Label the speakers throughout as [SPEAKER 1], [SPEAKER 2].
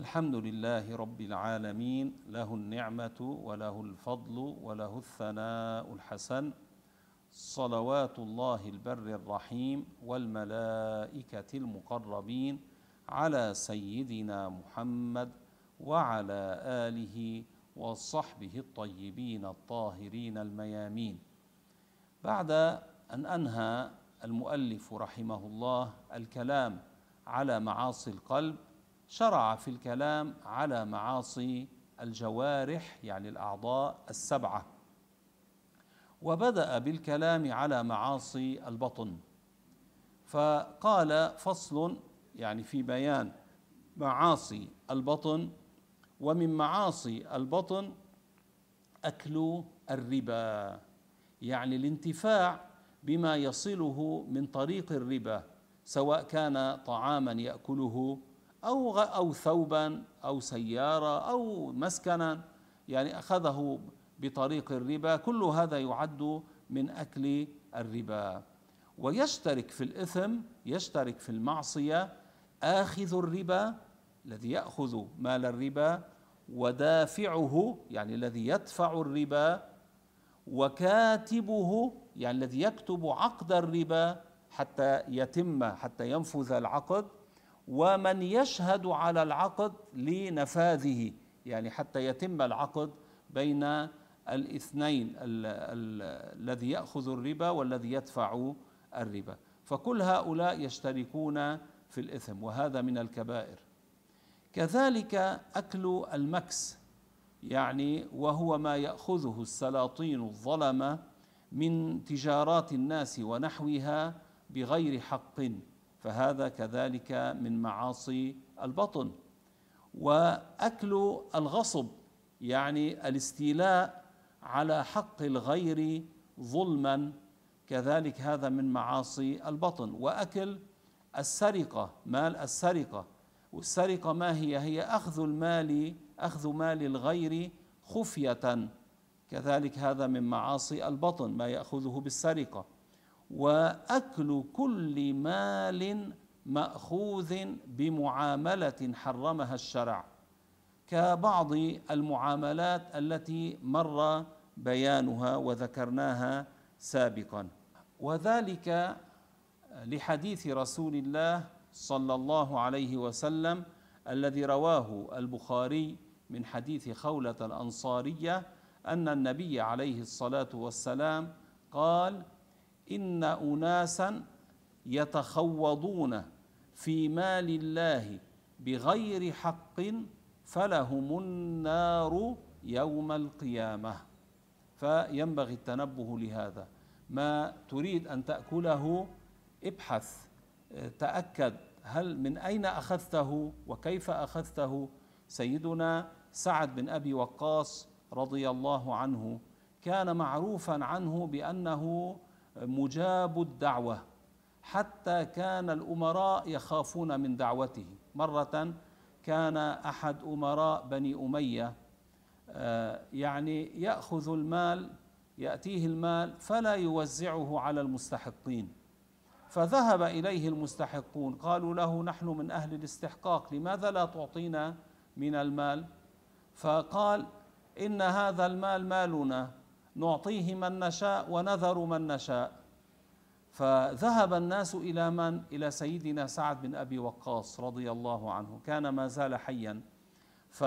[SPEAKER 1] الحمد لله رب العالمين له النعمة وله الفضل وله الثناء الحسن. صلوات الله البر الرحيم والملائكة المقربين على سيدنا محمد وعلى آله وصحبه الطيبين الطاهرين الميامين. بعد أن أنهى المؤلف رحمه الله الكلام على معاصي القلب شرع في الكلام على معاصي الجوارح يعني الأعضاء السبعة. وبدأ بالكلام على معاصي البطن. فقال فصل يعني في بيان معاصي البطن ومن معاصي البطن أكل الربا يعني الانتفاع بما يصله من طريق الربا سواء كان طعاما يأكله أو أو ثوبا أو سيارة أو مسكنا يعني أخذه بطريق الربا. كل هذا يعد من أكل الربا. ويشترك في الإثم يشترك في المعصية آخذ الربا الذي يأخذ مال الربا ودافعه يعني الذي يدفع الربا وكاتبه يعني الذي يكتب عقد الربا حتى يتم حتى ينفذ العقد. ومن يشهد على العقد لنفاذه يعني حتى يتم العقد بين الاثنين الذي يأخذ الربا والذي يدفع الربا. فكل هؤلاء يشتركون في الإثم وهذا من الكبائر. كذلك أكل المكس يعني وهو ما يأخذه السلاطين الظلمة من تجارات الناس ونحوها بغير حق. فهذا كذلك من معاصي البطن. وأكل الغصب يعني الاستيلاء على حق الغير ظلما كذلك هذا من معاصي البطن. وأكل السرقة مال السرقة. والسرقة ما هي؟ هي أخذ المال أخذ مال الغير خفية. كذلك هذا من معاصي البطن ما يأخذه بالسرقة. وأكل كل مال مأخوذ بمعاملة حرمها الشرع كبعض المعاملات التي مر بيانها وذكرناها سابقا. وذلك لحديث رسول الله صلى الله عليه وسلم الذي رواه البخاري من حديث خولة الأنصارية أن النبي عليه الصلاة والسلام قال إن أناسا يتخوضون في مال الله بغير حق فلهم النار يوم القيامة. فينبغي التنبه لهذا. ما تريد أن تأكله ابحث. تأكد. هل من أين أخذته؟ وكيف أخذته؟ سيدنا سعد بن أبي وقاص رضي الله عنه كان معروفا عنه بأنه مجاب الدعوة حتى كان الأمراء يخافون من دعوته. مرة كان أحد أمراء بني أمية آه، يعني يأخذ المال يأتيه المال فلا يوزعه على المستحقين. فذهب إليه المستحقون قالوا له نحن من أهل الاستحقاق لماذا لا تعطينا من المال؟ فقال إن هذا المال مالنا. نعطيه من نشاء ونذر من نشاء. فذهب الناس إلى من؟ إلى سيدنا سعد بن أبي وقاص رضي الله عنه كان ما زال حيا. ف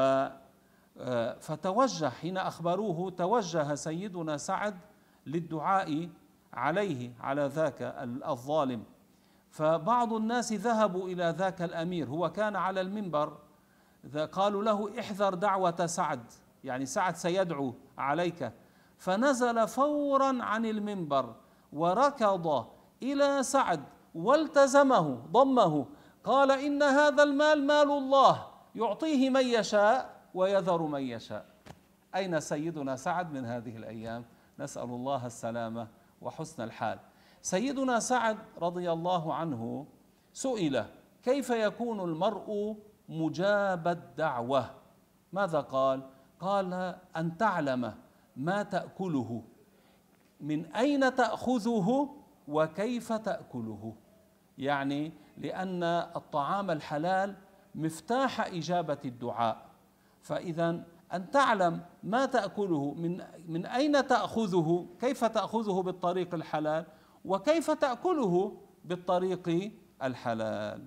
[SPEAKER 1] فتوجه حين أخبروه توجه سيدنا سعد للدعاء عليه على ذاك الظالم. فبعض الناس ذهبوا إلى ذاك الأمير هو كان على المنبر قالوا له احذر دعوة سعد. يعني سعد سيدعو عليك. فنزل فورا عن المنبر وركض إلى سعد والتزمه ضمه. قال إن هذا المال مال الله يعطيه من يشاء ويذر من يشاء. أين سيدنا سعد من هذه الأيام؟ نسأل الله السلامة وحسن الحال. سيدنا سعد رضي الله عنه سئل كيف يكون المرء مجاب الدعوة؟ ماذا قال؟ قال أن تعلم ما تأكله؟ من أين تأخذه وكيف تأكله؟ يعني لأن الطعام الحلال مفتاح إجابة الدعاء. فإذا أن تعلم ما تأكله من من أين تأخذه؟ كيف تأخذه بالطريق الحلال؟ وكيف تأكله بالطريق الحلال؟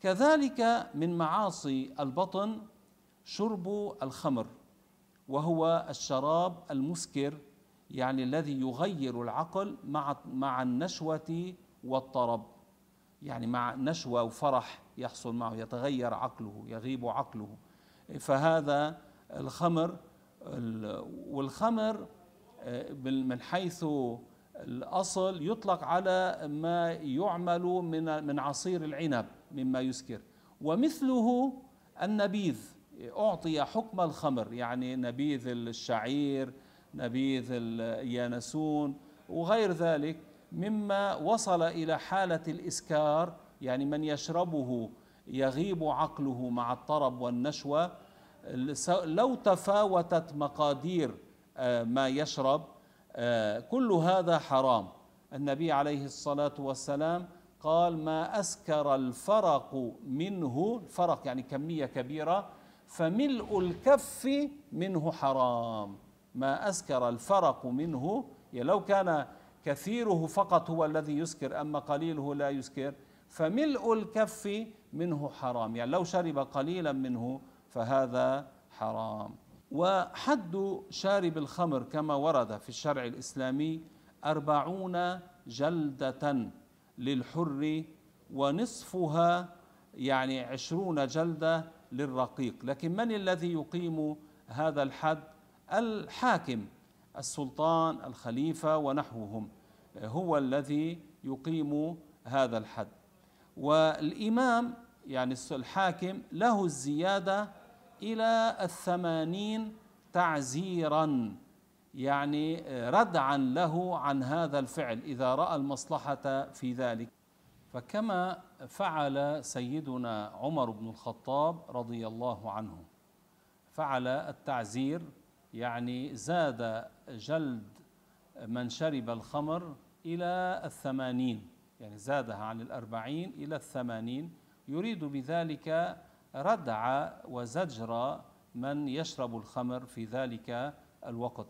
[SPEAKER 1] كذلك من معاصي البطن شرب الخمر. وهو الشراب المسكر يعني الذي يغير العقل مع مع النشوة والطرب. يعني مع نشوة وفرح يحصل معه يتغير عقله يغيب عقله. فهذا الخمر والخمر آه، من حيث الأصل يطلق على ما يعمل من من عصير العنب مما يسكر. ومثله النبيذ. أعطي حكم الخمر يعني نبيذ الشعير نبيذ اليانسون وغير ذلك مما وصل إلى حالة الإسكار يعني من يشربه يغيب عقله مع الطرب والنشوة. لو تفاوتت مقادير آه، ما يشرب آه، كل هذا حرام. النبي عليه الصلاة والسلام قال ما أسكر الفرق منه الفرق يعني كمية كبيرة فملء الكف منه حرام. ما أسكر الفرق منه لو كان كثيره فقط هو الذي يسكر أما قليله لا يسكر. فملء الكف منه حرام يعني لو شرب قليلا منه فهذا حرام. وحد شارب الخمر كما ورد في الشرع الإسلامي أربعون جلدة للحر ونصفها يعني عشرون جلدة للرقيق. لكن من الذي يقيم هذا الحد؟ الحاكم السلطان الخليفة ونحوهم. هو الذي يقيم هذا الحد. والإمام يعني الحاكم له الزيادة إلى الثمانين تعزيرا يعني ردعا له عن هذا الفعل إذا رأى المصلحة في ذلك. فكما فعل سيدنا عمر بن الخطاب رضي الله عنه. فعل التعزير يعني زاد جلد من شرب الخمر إلى الثمانين يعني زادها عن الأربعين إلى الثمانين. يريد بذلك ردع وزجر من يشرب الخمر في ذلك الوقت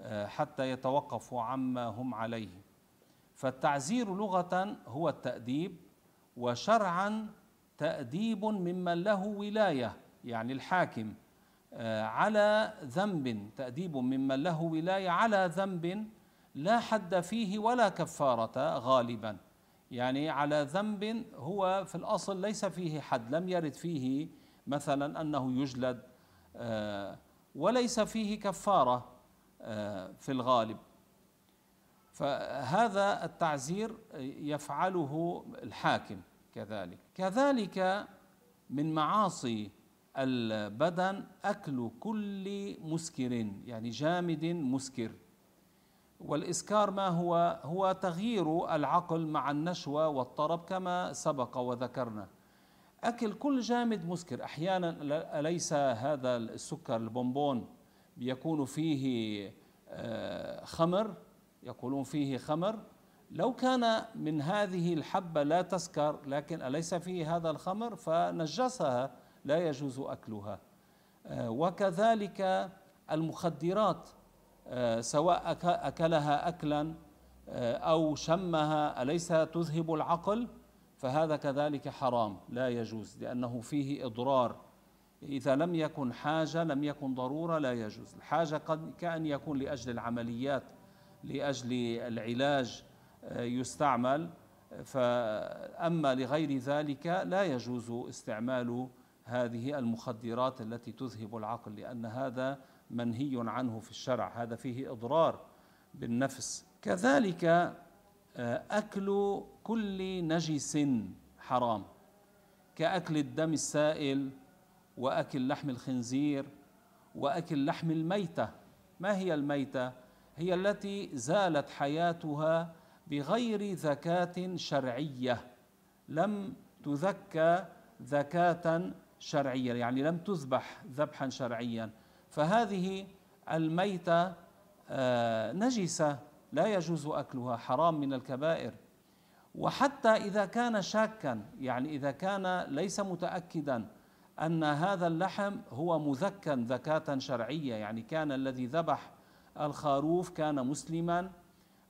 [SPEAKER 1] آه، حتى يتوقفوا عما هم عليه. فالتعزير لغة هو التأديب وشرعا تأديب ممن له ولاية يعني الحاكم آه، على ذنب تأديب ممن له ولاية على ذنب لا حد فيه ولا كفارة غالبا. يعني على ذنب هو في الأصل ليس فيه حد لم يرد فيه مثلا أنه يجلد آه، وليس فيه كفارة آه، في الغالب. فهذا التعزير يفعله الحاكم كذلك. كذلك من معاصي البدن أكل كل مسكر يعني جامد مسكر. والإسكار ما هو؟ هو تغيير العقل مع النشوة والطرب كما سبق وذكرنا. أكل كل جامد مسكر. أحيانا أليس هذا السكر البونبون؟ يكون فيه آه، خمر يقولون فيه خمر. لو كان من هذه الحبة لا تسكر لكن أليس فيه هذا الخمر؟ فنجسها لا يجوز أكلها. آه، وكذلك المخدرات آه، سواء أكلها أكلا آه، أو شمها أليس تذهب العقل؟ فهذا كذلك حرام لا يجوز لأنه فيه إضرار. إذا لم يكن حاجة لم يكن ضرورة لا يجوز. الحاجة قد كأن يكون لأجل العمليات. لأجل العلاج آه، يستعمل. فأما لغير ذلك لا يجوز استعمال هذه المخدرات التي تذهب العقل لأن هذا منهي عنه في الشرع. هذا فيه إضرار بالنفس. كذلك آه، أكل كل نجس حرام. كأكل الدم السائل وأكل لحم الخنزير وأكل لحم الميتة. ما هي الميتة؟ هي التي زالت حياتها بغير زكاة شرعية. لم تذكى زكاة شرعية يعني لم تذبح ذبحا شرعيا. فهذه الميتة آه، نجسة لا يجوز أكلها حرام من الكبائر. وحتى إذا كان شاكا يعني إذا كان ليس متأكدا أن هذا اللحم هو مذكا ذكاة شرعية يعني كان الذي ذبح الخروف كان مسلما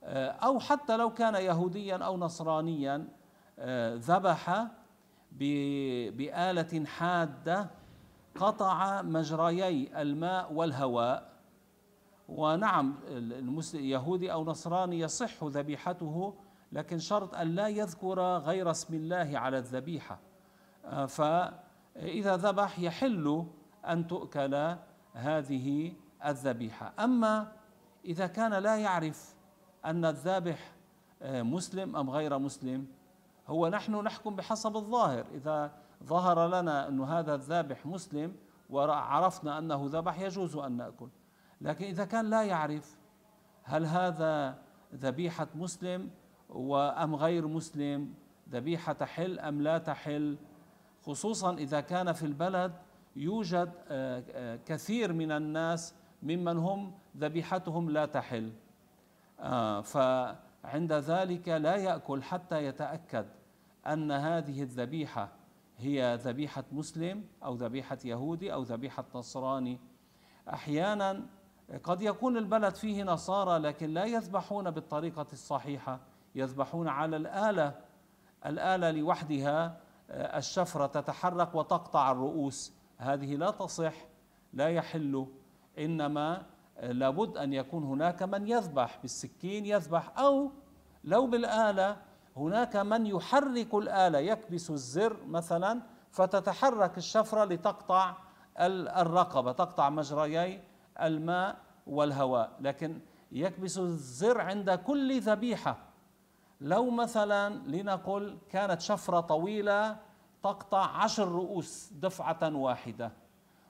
[SPEAKER 1] آه، أو حتى لو كان يهوديا أو نصرانيا آه، ذبح بآلة حادة قطع مجريي الماء والهواء. ونعم يهودي أو نصراني يصح ذبيحته لكن شرط أن لا يذكر غير اسم الله على الذبيحة. آه، فإذا ذبح يحل أن تؤكل هذه الذبيحة. أما إذا كان لا يعرف أن الذابح آه، مسلم أم غير مسلم هو نحن نحكم بحسب الظاهر. إذا ظهر لنا أن هذا الذابح مسلم وعرفنا أنه ذبح يجوز أن نأكل. لكن إذا كان لا يعرف هل هذا ذبيحة مسلم وأم غير مسلم ذبيحة تحل أم لا تحل خصوصا إذا كان في البلد يوجد آه، آه، كثير من الناس ممن هم ذبيحتهم لا تحل. آه، فعند ذلك لا يأكل حتى يتأكد أن هذه الذبيحة هي ذبيحة مسلم أو ذبيحة يهودي أو ذبيحة نصراني. أحيانا قد يكون البلد فيه نصارى لكن لا يذبحون بالطريقة الصحيحة يذبحون على الآلة الآلة لوحدها آه، الشفرة تتحرك وتقطع الرؤوس. هذه لا تصح لا يحل إنما لابد أن يكون هناك من يذبح بالسكين يذبح أو لو بالآلة هناك من يحرك الآلة يكبس الزر مثلا فتتحرك الشفرة لتقطع الرقبة تقطع مجريي الماء والهواء. لكن يكبس الزر عند كل ذبيحة. لو مثلا لنقل كانت شفرة طويلة تقطع عشر رؤوس دفعة واحدة.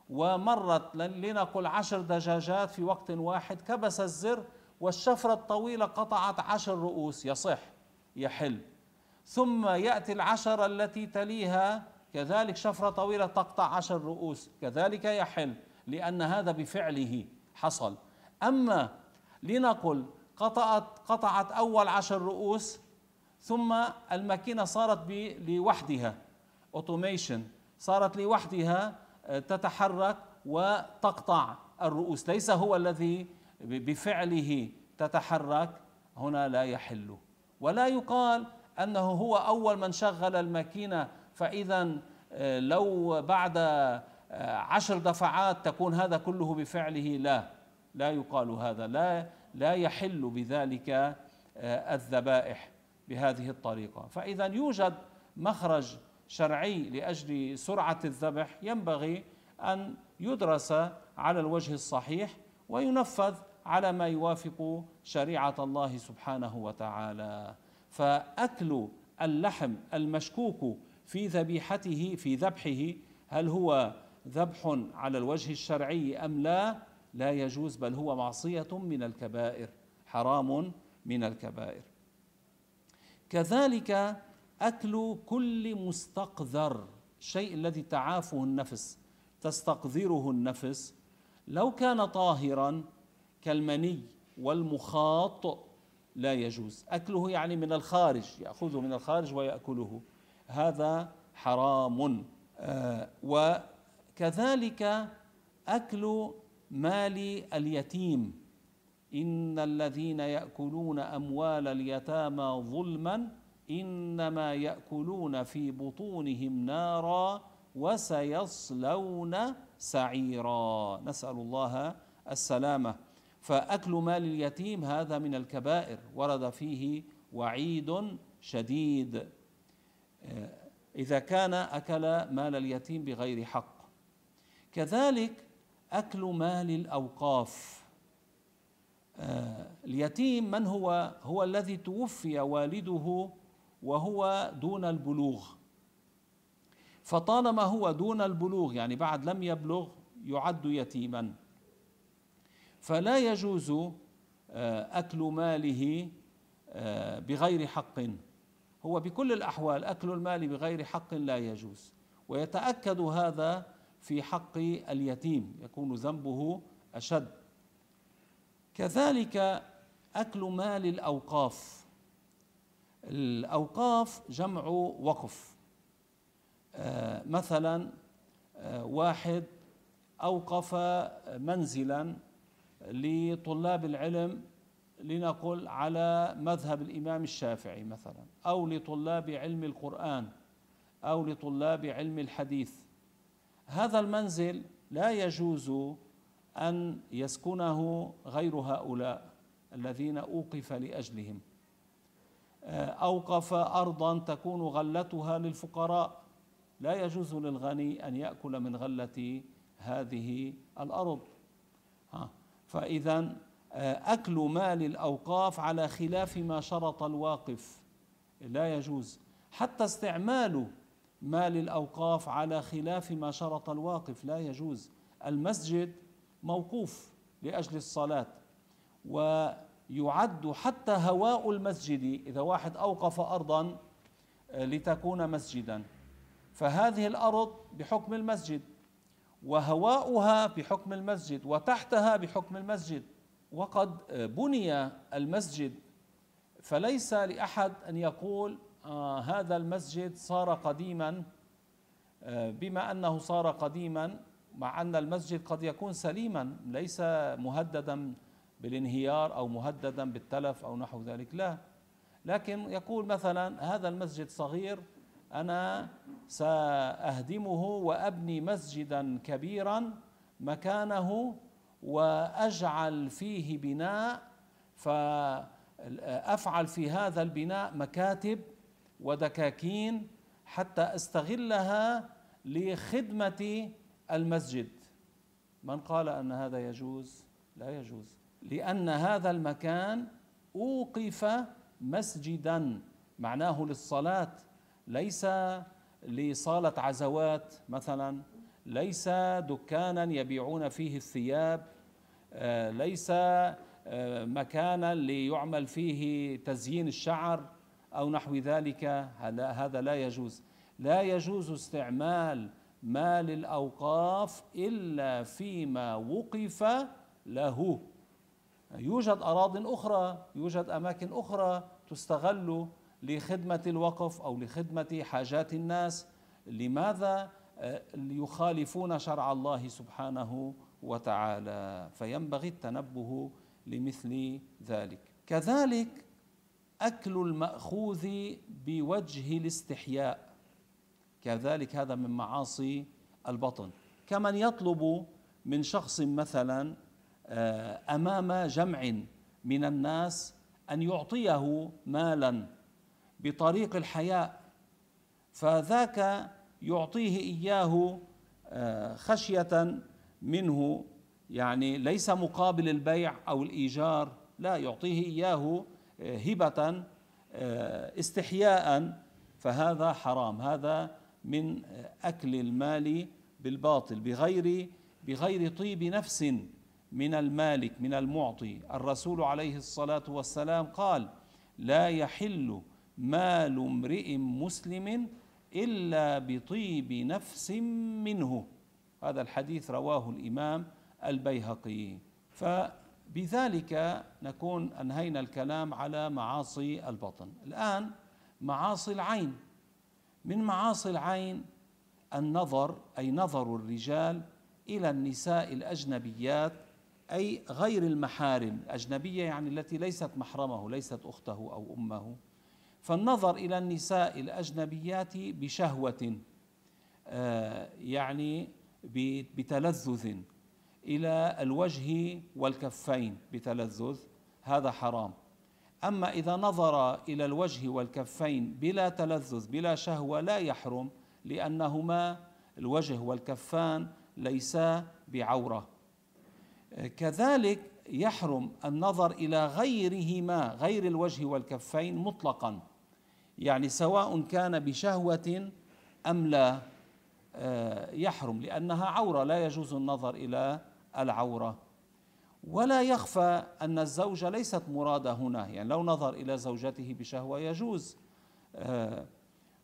[SPEAKER 1] ومرت لنقل عشر دجاجات في وقت واحد. كبس الزر والشفرة الطويلة قطعت عشر رؤوس. يصح يحل. ثم يأتي العشرة التي تليها. كذلك شفرة طويلة تقطع عشر رؤوس. كذلك يحل لأن هذا بفعله حصل. أما لنقل قطعت قطعت أول عشر رؤوس ثم الماكينة صارت لوحدها. اوتوميشن صارت لوحدها. تتحرك وتقطع الرؤوس. ليس هو الذي بفعله تتحرك هنا لا يحل. ولا يقال أنه هو أول من شغل الماكينة فإذا آه، لو بعد آه، عشر دفعات تكون هذا كله بفعله لا. لا يقال هذا. لا لا يحل بذلك آه، الذبائح بهذه الطريقة. فإذا يوجد مخرج شرعي لأجل سرعة الذبح ينبغي أن يدرس على الوجه الصحيح وينفذ على ما يوافق شريعة الله سبحانه وتعالى. فأكل اللحم المشكوك في ذبيحته في ذبحه هل هو ذبح على الوجه الشرعي أم لا؟ لا يجوز بل هو معصية من الكبائر حرام من الكبائر. كذلك أكل كل مستقذر الشيء الذي تعافه النفس تستقذره النفس. لو كان طاهرا كالمني والمخاط لا يجوز. أكله يعني من الخارج يأخذه من الخارج ويأكله. هذا حرام. آه وكذلك أكل مال اليتيم. إن الذين يأكلون أموال اليتامى ظلما إنما يأكلون في بطونهم نارا وسيصلون سعيرا. نسأل الله السلامة. فأكل مال اليتيم هذا من الكبائر ورد فيه وعيد شديد. إذا كان أكل مال اليتيم بغير حق. كذلك أكل مال الأوقاف. اليتيم من هو؟ هو الذي توفي والده وهو دون البلوغ. فطالما هو دون البلوغ يعني بعد لم يبلغ يعد يتيما. فلا يجوز آه، أكل ماله آه، بغير حق. هو بكل الأحوال أكل المال بغير حق لا يجوز. ويتأكد هذا في حق اليتيم يكون ذنبه أشد. كذلك أكل مال الأوقاف. الأوقاف جمع وقف. آه، مثلا آه، واحد أوقف منزلا لطلاب العلم لنقل على مذهب الإمام الشافعي مثلا أو لطلاب علم القرآن أو لطلاب علم الحديث. هذا المنزل لا يجوز أن يسكنه غير هؤلاء الذين أوقف لأجلهم. أوقف أرضا تكون غلتها للفقراء. لا يجوز للغني أن يأكل من غلة هذه الأرض. فإذا أكل مال الأوقاف على خلاف ما شرط الواقف. لا يجوز. حتى استعمال مال الأوقاف على خلاف ما شرط الواقف. لا يجوز. المسجد موقوف لأجل الصلاة. ويعد حتى هواء المسجد إذا واحد أوقف أرضا آه، لتكون مسجدا. فهذه الأرض بحكم المسجد وهواؤها بحكم المسجد وتحتها بحكم المسجد. وقد آه، بني المسجد. فليس لأحد أن يقول آه هذا المسجد صار قديما آه بما أنه صار قديما مع أن المسجد قد يكون سليما ليس مهددا. بالانهيار أو مهددا بالتلف أو نحو ذلك لا. لكن يقول مثلا هذا المسجد صغير أنا سأهدمه وأبني مسجدا كبيرا مكانه وأجعل فيه بناء فأفعل في هذا البناء مكاتب ودكاكين حتى أستغلها لخدمة المسجد. من قال أن هذا يجوز؟ لا يجوز. لأن هذا المكان أوقف مسجدا. معناه للصلاة. ليس لصالة عزوات مثلا. ليس دكانا يبيعون فيه الثياب. آه، ليس آه، مكانا ليعمل فيه تزيين الشعر أو نحو ذلك. هذا لا يجوز. لا يجوز استعمال مال الأوقاف إلا فيما وقف له. يوجد أراض أخرى يوجد أماكن أخرى تستغل لخدمة الوقف أو لخدمة حاجات الناس. لماذا؟ يخالفون شرع الله سبحانه وتعالى فينبغي التنبه لمثل ذلك. كذلك أكل المأخوذ بوجه الاستحياء. كذلك هذا من معاصي البطن. كمن يطلب من شخص مثلا آه، أمام جمع من الناس أن يعطيه مالا بطريق الحياء فذاك يعطيه إياه آه، خشية منه يعني ليس مقابل البيع أو الإيجار لا يعطيه هبة آه، استحياء فهذا حرام هذا من أكل المال بالباطل بغير بغير طيب نفس. من المالك من المعطي. الرسول عليه الصلاة والسلام قال لا يحل مال امرئ مسلم إلا بطيب نفس منه. هذا الحديث رواه الإمام البيهقي. ف بذلك نكون أنهينا الكلام على معاصي البطن. الآن معاصي العين. من معاصي العين النظر أي نظر الرجال إلى النساء الأجنبيات أي غير المحارم الأجنبية يعني التي ليست محرمه ليست أخته أو أمه. فالنظر إلى النساء الأجنبيات بشهوة آه، يعني بتلذذ إلى الوجه والكفين بتلذذ هذا حرام. أما إذا نظر إلى الوجه والكفين بلا تلذذ بلا شهوة لا يحرم لأنهما الوجه والكفان ليسا بعورة. كذلك يحرم النظر إلى غيرهما غير الوجه والكفين مطلقا. يعني سواء كان بشهوة أم لا آه، يحرم لأنها عورة لا يجوز النظر إلى العورة. ولا يخفى أن الزوجة ليست مرادة هنا يعني لو نظر إلى زوجته بشهوة يجوز آه،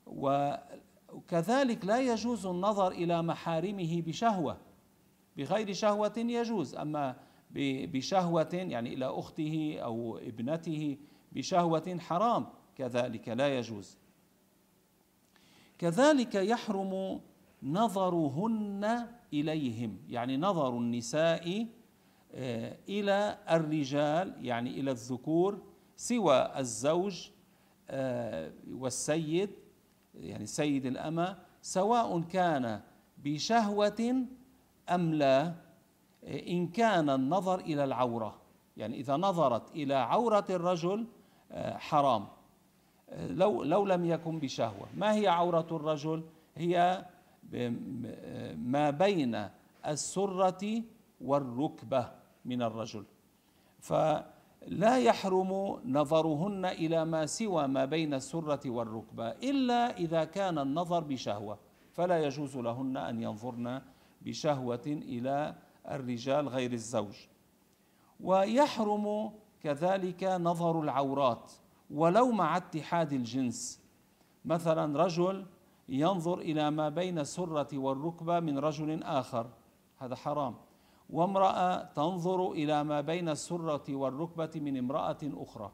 [SPEAKER 1] وكذلك لا يجوز النظر إلى محارمه بشهوة. بغير شهوة يجوز أما بشهوة يعني إلى أخته أو ابنته بشهوة حرام كذلك لا يجوز. كذلك يحرم نظرهن إليهم يعني نظر النساء آه، إلى الرجال يعني إلى الذكور سوى الزوج آه، والسيد يعني سيد الأمة سواء كان بشهوة أم لا؟ إن كان النظر إلى العورة يعني إذا نظرت إلى عورة الرجل آه، حرام. آه، لو لو لم يكن بشهوة. ما هي عورة الرجل؟ هي ما بين السرة والركبة من الرجل. ف لا يحرم نظرهن إلى ما سوى ما بين السرة والركبة إلا إذا كان النظر بشهوة. فلا يجوز لهن أن ينظرن بشهوة إلى الرجال غير الزوج. ويحرم كذلك نظر العورات ولو مع اتحاد الجنس. مثلا رجل ينظر إلى ما بين السرة والركبة من رجل آخر هذا حرام. وامرأة تنظر إلى ما بين السرة والركبة من امرأة أخرى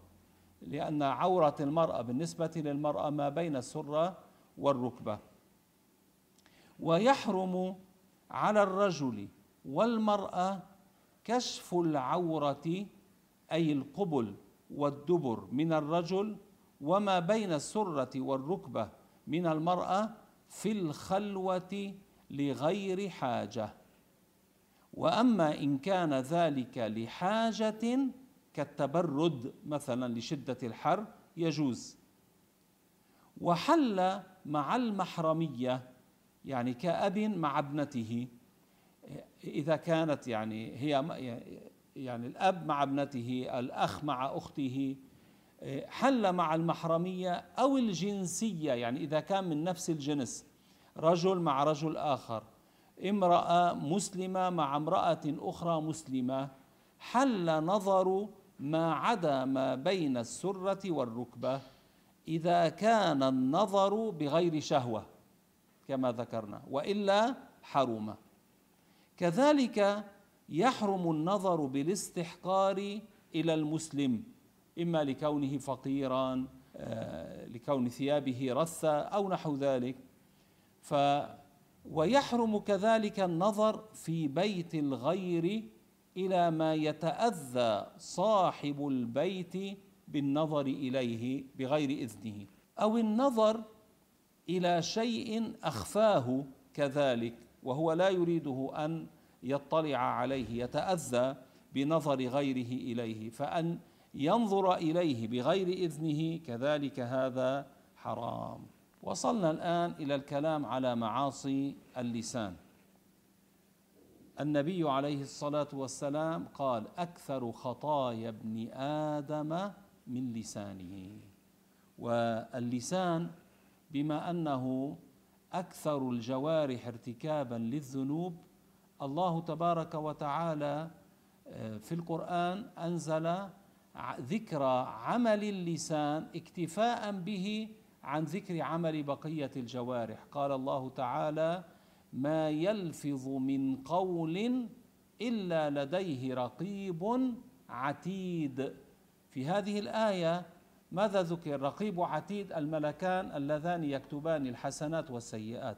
[SPEAKER 1] لأن عورة المرأة بالنسبة للمرأة ما بين السرة والركبة. ويحرم على الرجل والمرأة كشف العورة أي القبل والدبر من الرجل وما بين السرة والركبة من المرأة في الخلوة لغير حاجة. وأما إن كان ذلك لحاجة كالتبرد مثلا لشدة الحر يجوز. وحل مع المحرمية يعني كأب مع ابنته. إذا كانت يعني هي يعني الأب مع ابنته الأخ مع أخته حل مع المحرمية أو الجنسية يعني إذا كان من نفس الجنس رجل مع رجل آخر امرأة مسلمة مع امرأة أخرى مسلمة حل نظر ما عدا ما بين السرة والركبة إذا كان النظر بغير شهوة. كما ذكرنا وإلا حرم كذلك يحرم النظر بالاستحقار إلى المسلم إما لكونه فقيرا آه، لكون ثيابه رثة أو نحو ذلك. ف ويحرم كذلك النظر في بيت الغير إلى ما يتأذى صاحب البيت بالنظر إليه بغير إذنه. أو النظر إلى شيء أخفاه كذلك وهو لا يريده أن يطلع عليه يتأذى بنظر غيره إليه فأن ينظر إليه بغير إذنه كذلك هذا حرام. وصلنا الآن إلى الكلام على معاصي اللسان. النبي عليه الصلاة والسلام قال أكثر خطايا ابن آدم من لسانه. واللسان بما أنه أكثر الجوارح ارتكابا للذنوب الله تبارك وتعالى آه، في القرآن أنزل ذكر عمل اللسان اكتفاء به عن ذكر عمل بقية الجوارح. قال الله تعالى ما يلفظ من قول إلا لديه رقيب عتيد. في هذه الآية ماذا ذكر رقيب عتيد الملكان اللذان يكتبان الحسنات والسيئات؟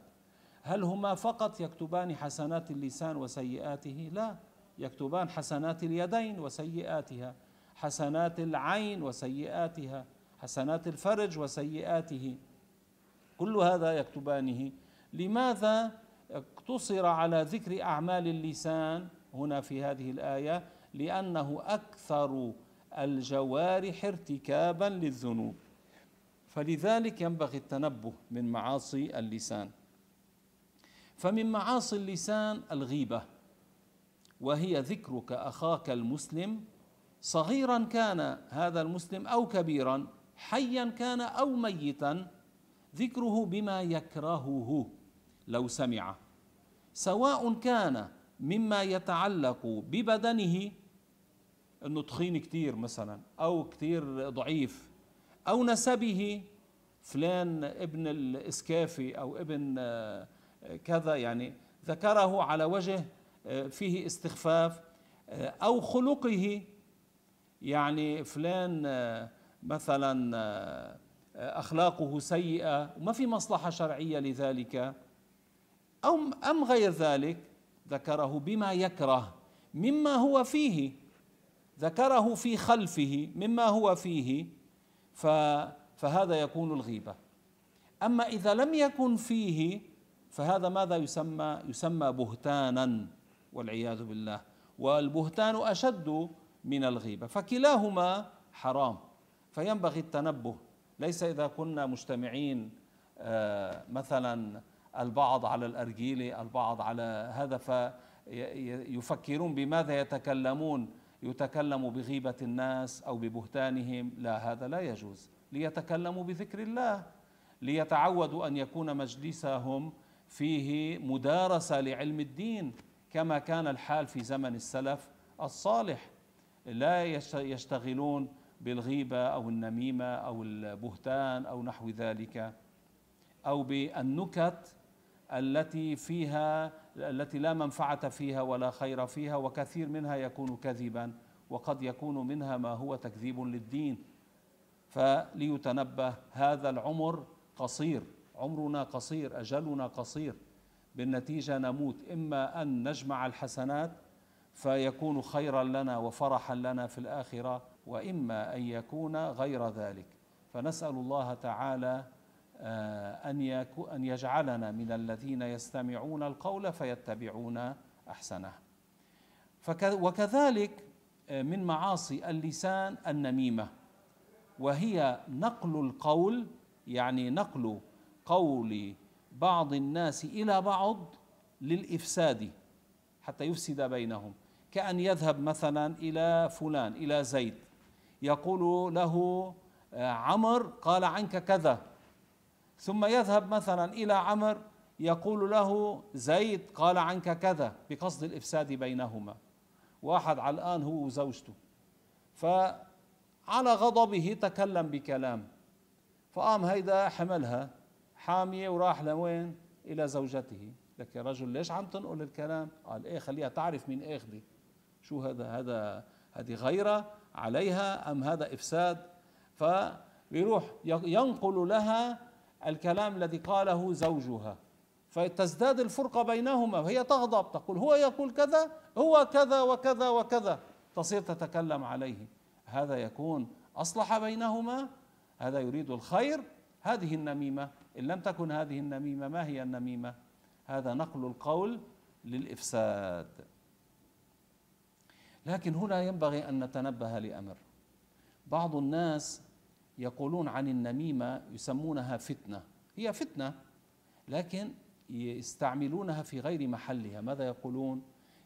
[SPEAKER 1] هل هما فقط يكتبان حسنات اللسان وسيئاته؟ لا يكتبان حسنات اليدين وسيئاتها حسنات العين وسيئاتها حسنات الفرج وسيئاته. كل هذا يكتبانه. لماذا اقتصر على ذكر أعمال اللسان هنا في هذه الآية؟ لأنه أكثر الجوارح ارتكابا للذنوب. فلذلك ينبغي التنبه من معاصي اللسان. فمن معاصي اللسان الغيبة وهي ذكرك أخاك المسلم. صغيرا كان هذا المسلم أو كبيرا حيا كان أو ميتا ذكره بما يكرهه لو سمع. سواء كان مما يتعلق ببدنه إنه تخين كثير مثلا أو كثير ضعيف. أو نسبه فلان ابن الإسكافي أو ابن آه، كذا يعني ذكره على وجه آه، فيه استخفاف. آه، أو خلقه يعني فلان مثلا أخلاقه سيئة وما في مصلحة شرعية لذلك. أو أم غير ذلك ذكره بما يكره مما هو فيه. ذكره في خلفه مما هو فيه فهذا يكون الغيبة. أما إذا لم يكن فيه فهذا ماذا يسمى؟ يسمى بهتانا والعياذ بالله. والبهتان أشد من الغيبة. فكلاهما حرام. فينبغي التنبه. ليس إذا كنا مجتمعين آه، مثلا البعض على الأرجيلة البعض على هذا فيفكرون بماذا يتكلمون. يتكلم بغيبة الناس أو ببهتانهم. لا هذا لا يجوز. ليتكلموا بذكر الله ليتعودوا أن يكون مجلسهم فيه مدارسة لعلم الدين كما كان الحال في زمن السلف الصالح. لا يشتغلون بالغيبة أو النميمة أو البهتان أو نحو ذلك أو بالنكت التي فيها التي لا منفعة فيها ولا خير فيها وكثير منها يكون كذبا وقد يكون منها ما هو تكذيب للدين. فليتنبه هذا العمر قصير عمرنا قصير أجلنا قصير. بالنتيجة نموت. إما أن نجمع الحسنات فيكون خيرا لنا وفرحا لنا في الآخرة وإما أن يكون غير ذلك. فنسأل الله تعالى أن أن يجعلنا من الذين يستمعون القول فيتبعون أحسنه. وكذلك آه، من معاصي اللسان النميمة وهي نقل القول يعني نقل قول بعض الناس إلى بعض للإفساد حتى يفسد بينهم. كأن يذهب مثلا إلى فلان إلى زيد يقول له آه، عمر قال عنك كذا. ثم يذهب مثلا إلى عمر يقول له زيد قال عنك كذا بقصد الإفساد بينهما. واحد علقان هو وزوجته. فعلى غضبه تكلم بكلام. فقام هيدا حملها حامية وراح لوين؟ إلى زوجته. لك يا رجل ليش عم تنقل الكلام؟ قال إيه خليها تعرف مين أخذي. شو هذا هذا هذه غيرة عليها أم هذا إفساد؟ فيروح ينقل لها الكلام الذي قاله زوجها. فتزداد الفرقة بينهما وهي تغضب تقول هو يقول كذا هو كذا وكذا وكذا تصير تتكلم عليه. هذا يكون أصلح بينهما هذا يريد الخير. هذه النميمة إن لم تكن هذه النميمة ما هي النميمة؟ هذا نقل القول للإفساد. لكن هنا ينبغي أن نتنبه لأمر. بعض الناس يقولون عن النميمة يسمونها فتنة. هي فتنة لكن يستعملونها في غير محلها. ماذا يقولون؟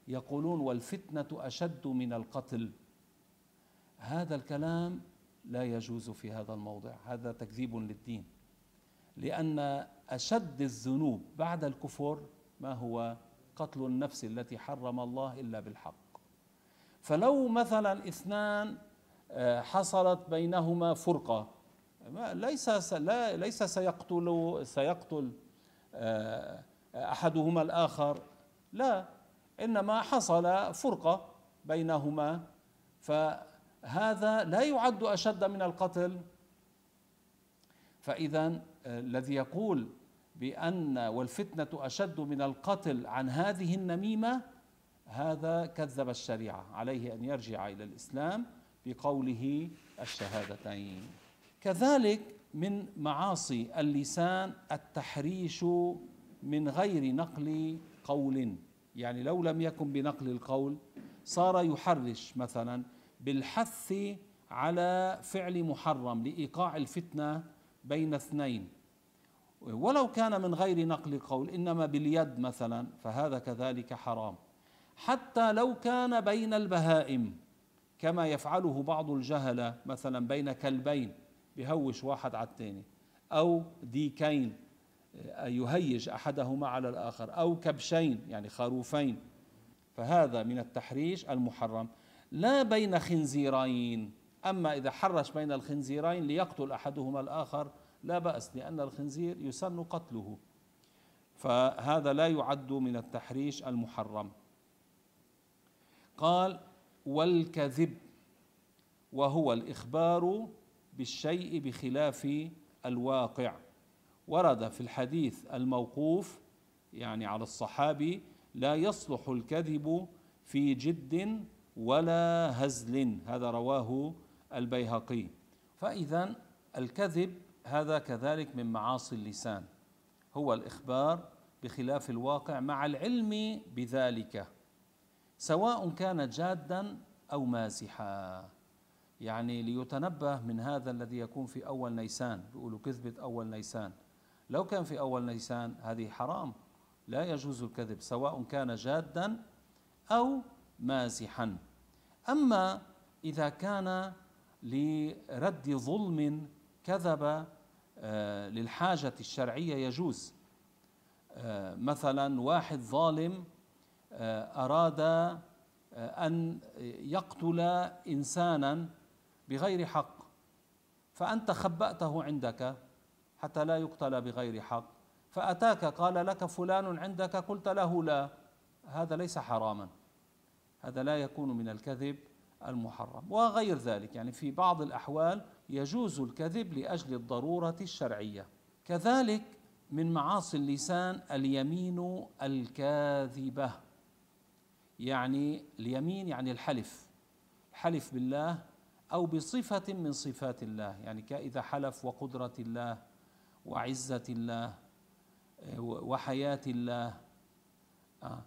[SPEAKER 1] يقولون والفتنة أشد من القتل. هذا الكلام لا يجوز في هذا الموضع. هذا تكذيب للدين. لأن أشد الذنوب بعد الكفر ما هو؟ قتل النفس التي حرم الله إلا بالحق. فلو مثلا اثنان حصلت بينهما فرقة. ليس لا ليس سيقتل سيقتل آه، أحدهما الآخر. لا إنما حصل فرقة بينهما. فهذا لا يعد أشد من القتل. فإذا آه، الذي يقول بأن والفتنة أشد من القتل عن هذه النميمة هذا كذب الشريعة. عليه أن يرجع إلى الإسلام بقوله الشهادتين. كذلك من معاصي اللسان التحريش من غير نقل قول. يعني لو لم يكن بنقل القول صار يحرش مثلا بالحث على فعل محرم لإيقاع الفتنة بين اثنين. ولو كان من غير نقل قول إنما باليد مثلا فهذا كذلك حرام. حتى لو كان بين البهائم كما يفعله بعض الجهلة مثلا بين كلبين بهوش واحد على الثاني أو ديكين آه، يهيج أحدهما على الآخر أو كبشين يعني خروفين. فهذا من التحريش المحرم. لا بين خنزيرين. أما إذا حرش بين الخنزيرين ليقتل أحدهما الآخر لا بأس لأن الخنزير يسن قتله. فهذا لا يعد من التحريش المحرم. قال والكذب وهو الإخبار بالشيء بخلاف الواقع. ورد في الحديث الموقوف يعني على الصحابي لا يصلح الكذب في جد ولا هزل. هذا رواه البيهقي. فإذا الكذب هذا كذلك من معاصي اللسان. هو الإخبار بخلاف الواقع مع العلم بذلك. سواء كان جادا أو مازحا. يعني ليتنبه من هذا الذي يكون في أول نيسان. بيقولوا كذبة أول نيسان. لو كان في أول نيسان هذه حرام. لا يجوز الكذب سواء كان جادا أو مازحا. أما إذا كان لرد ظلم كذب آه، للحاجة الشرعية يجوز. آه، مثلا واحد ظالم أراد أن يقتل إنسانا بغير حق. فأنت خبأته عندك حتى لا يقتل بغير حق. فأتاك قال لك فلان عندك؟ قلت له لا هذا ليس حراما. هذا لا يكون من الكذب المحرم. وغير ذلك يعني في بعض الأحوال يجوز الكذب لأجل الضرورة الشرعية. كذلك من معاصي اللسان اليمين الكاذبة. يعني اليمين يعني الحلف حلف بالله أو بصفة من صفات الله يعني كإذا حلف وقدرة الله وعزة الله وحياة الله آه.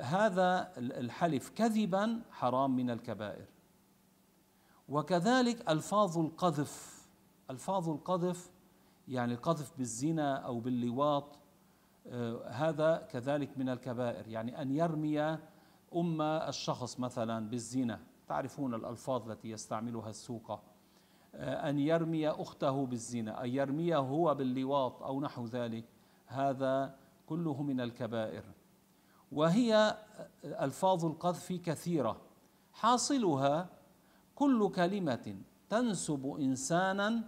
[SPEAKER 1] هذا الحلف كذبا حرام من الكبائر وكذلك ألفاظ القذف ألفاظ القذف يعني القذف بالزنا أو باللواط آه، هذا كذلك من الكبائر يعني أن يرمي أم الشخص مثلا بالزنا تعرفون الألفاظ التي يستعملها السوقه آه، أن يرمي أخته بالزنا أن يرميه هو باللواط أو نحو ذلك هذا كله من الكبائر. وهي ألفاظ القذف كثيرة حاصلها كل كلمة تنسب انسانا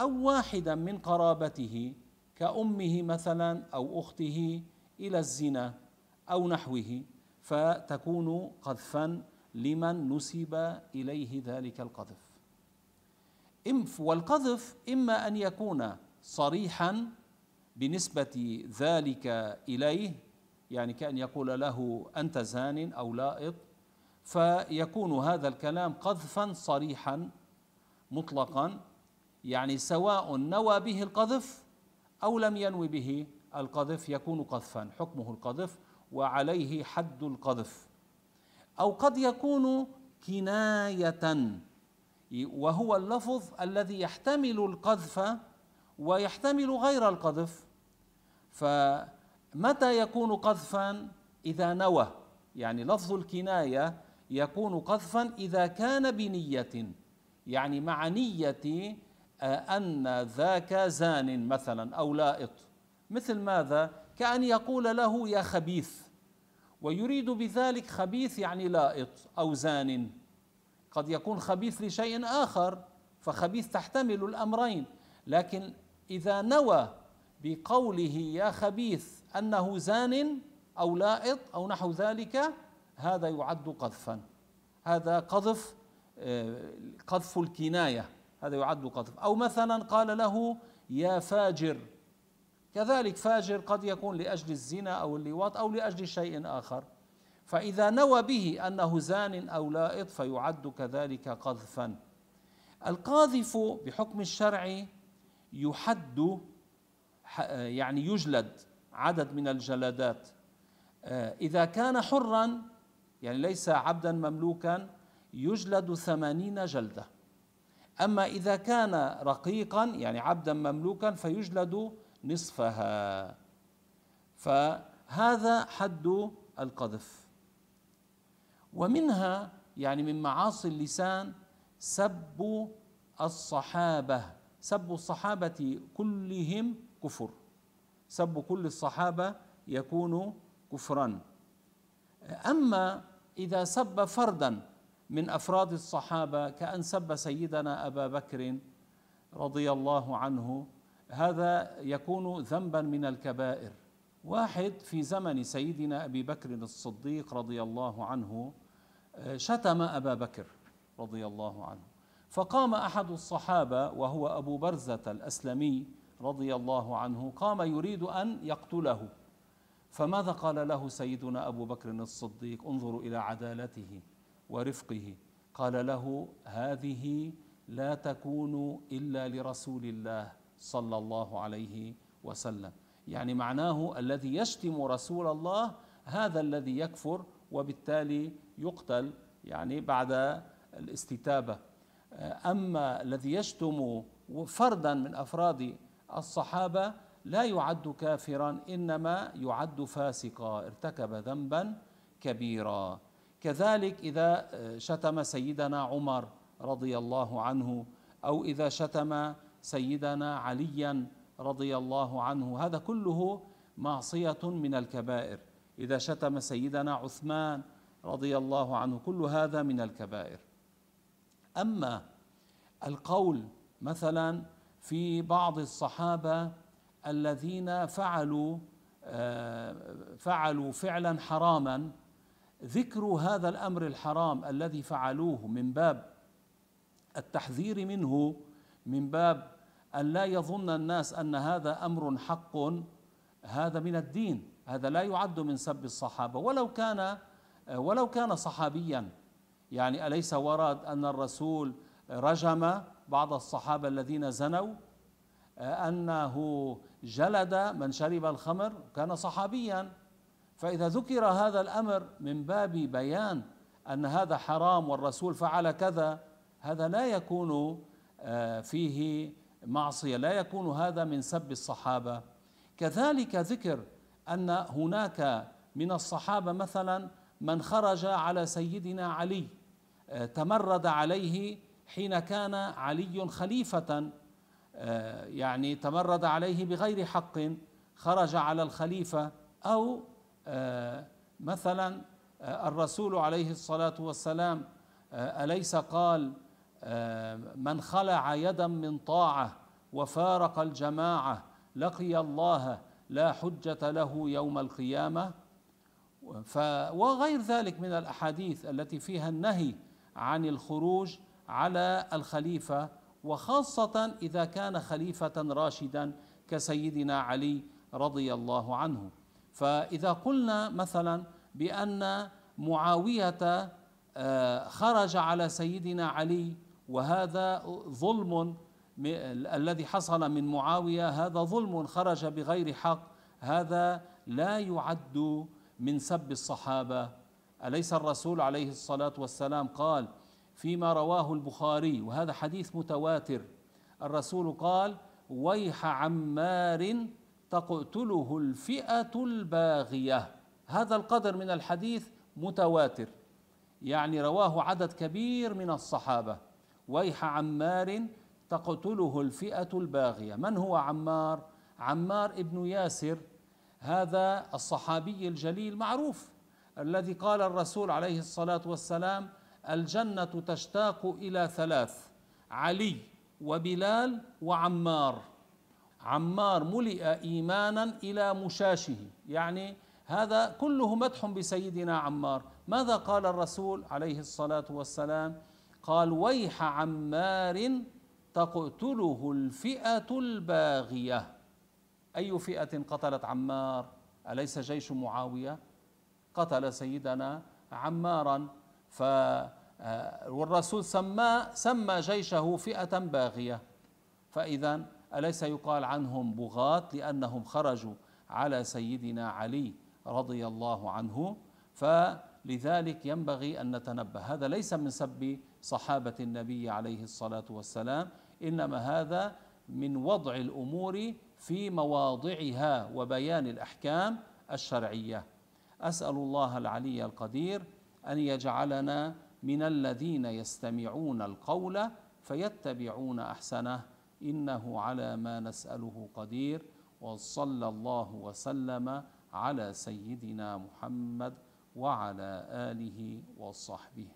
[SPEAKER 1] أو واحدا من قرابته كأمه مثلا أو أخته إلى الزنا أو نحوه. فتكون قذفا لمن نسب إليه ذلك القذف. والقذف إما أن يكون صريحا بنسبة ذلك إليه يعني كأن يقول له أنت زان أو لائط فيكون هذا الكلام قذفا صريحا مطلقا يعني سواء نوى به القذف أو لم ينوي به القذف يكون قذفا. حكمه القذف وعليه حد القذف. أو قد يكون كناية وهو اللفظ الذي يحتمل القذف ويحتمل غير القذف. ف متى يكون قذفا؟ إذا نوى. يعني لفظ الكناية يكون قذفا إذا كان بنية. يعني مع نية آه، أن ذاك زان مثلا أو لائط. مثل ماذا؟ كأن يقول له يا خبيث. ويريد بذلك خبيث يعني لائط أو زان. قد يكون خبيث لشيء آخر فخبيث تحتمل الأمرين. لكن إذا نوى بقوله يا خبيث أنه زان أو لائط أو نحو ذلك هذا يعد قذفا. هذا قذف آه، قذف الكناية. هذا يعد قذف. أو مثلا قال له يا فاجر كذلك فاجر قد يكون لأجل الزنا أو اللواط أو لأجل شيء آخر. فإذا نوى به أنه زان أو لائط فيعد كذلك قذفا. القاذف بحكم الشرع يحد يعني يجلد عدد من الجلدات إذا كان حرا يعني ليس عبدا مملوكا يجلد ثمانين جلدة. أما إذا كان رقيقا يعني عبدا مملوكا فيجلد نصفها. فهذا حد القذف. ومنها يعني من معاصي اللسان سب الصحابة. سب الصحابة كلهم كفر. سب كل الصحابة يكون كفرا. أما إذا سب فردا من أفراد الصحابة كأن سب سيدنا أبا بكر رضي الله عنه هذا يكون ذنبا من الكبائر. واحد في زمن سيدنا أبي بكر الصديق رضي الله عنه شتم أبا بكر رضي الله عنه. فقام أحد الصحابة وهو أبو برزة الأسلمي رضي الله عنه قام يريد أن يقتله. فماذا قال له سيدنا أبو بكر الصديق؟ انظروا إلى عدالته ورفقه. قال له هذه لا تكون إلا لرسول الله. صلى الله عليه وسلم. يعني معناه الذي يشتم رسول الله هذا الذي يكفر وبالتالي يقتل يعني بعد الاستتابة. أما الذي يشتم فردا من أفراد الصحابة لا يعد كافرا إنما يعد فاسقا ارتكب ذنبا كبيرا. كذلك إذا شتم سيدنا عمر رضي الله عنه أو إذا شتم سيدنا عليا رضي الله عنه. هذا كله معصية من الكبائر. إذا شتم سيدنا عثمان رضي الله عنه كل هذا من الكبائر. أما القول مثلا في بعض الصحابة الذين فعلوا آه، فعلوا فعلا حراما ذكر هذا الأمر الحرام الذي فعلوه من باب التحذير منه من باب أن لا يظن الناس أن هذا أمر حق هذا من الدين هذا لا يعد من سب الصحابة. ولو كان ولو كان صحابيا يعني أليس ورد أن الرسول رجم بعض الصحابة الذين زنوا؟ أنه جلد من شرب الخمر كان صحابيا. فإذا ذكر هذا الأمر من باب بيان أن هذا حرام والرسول فعل كذا هذا لا يكون آه، فيه معصية. لا يكون هذا من سب الصحابة. كذلك ذكر أن هناك من الصحابة مثلا من خرج على سيدنا علي آه، تمرد عليه حين كان علي خليفة آه، يعني تمرد عليه بغير حق خرج على الخليفة أو آه، مثلا الرسول عليه الصلاة والسلام أليس قال من خلع يدا من طاعة وفارق الجماعة لقي الله لا حجة له يوم القيامة. ف وغير ذلك من الأحاديث التي فيها النهي عن الخروج على الخليفة وخاصة إذا كان خليفة راشدا كسيدنا علي رضي الله عنه. فإذا قلنا مثلا بأن معاوية آه، خرج على سيدنا علي وهذا ظلم الذي حصل من معاوية هذا ظلم خرج بغير حق. هذا لا يعد من سب الصحابة. أليس الرسول عليه الصلاة والسلام قال فيما رواه البخاري وهذا حديث متواتر الرسول قال ويح عمار تقتله الفئة الباغية. هذا القدر من الحديث متواتر يعني رواه عدد كبير من الصحابة. ويح عمار تقتله الفئة الباغية. من هو عمار؟ عمار ابن ياسر هذا الصحابي الجليل معروف الذي قال الرسول عليه الصلاة والسلام الجنة تشتاق إلى ثلاث علي وبلال وعمار. عمار ملئ إيمانا إلى مشاشه يعني هذا كله مدح بسيدنا عمار. ماذا قال الرسول عليه الصلاة والسلام؟ قال ويح عمار تقتله الفئة الباغية. أي فئة قتلت عمار؟ أليس جيش معاوية؟ قتل سيدنا عمارا. ف آه، والرسول سمى سمى جيشه فئة باغية. فإذا أليس يقال عنهم بغاة؟ لأنهم خرجوا على سيدنا علي رضي الله عنه. فلذلك ينبغي أن نتنبه. هذا ليس من سب صحابة النبي عليه الصلاة والسلام. إنما هذا من وضع الأمور في مواضعها وبيان الأحكام الشرعية. أسأل الله العلي القدير أن يجعلنا من الذين يستمعون القول فيتبعون أحسنه. إنه على ما نسأله قدير. وصلى الله وسلم على سيدنا محمد وعلى آله وصحبه.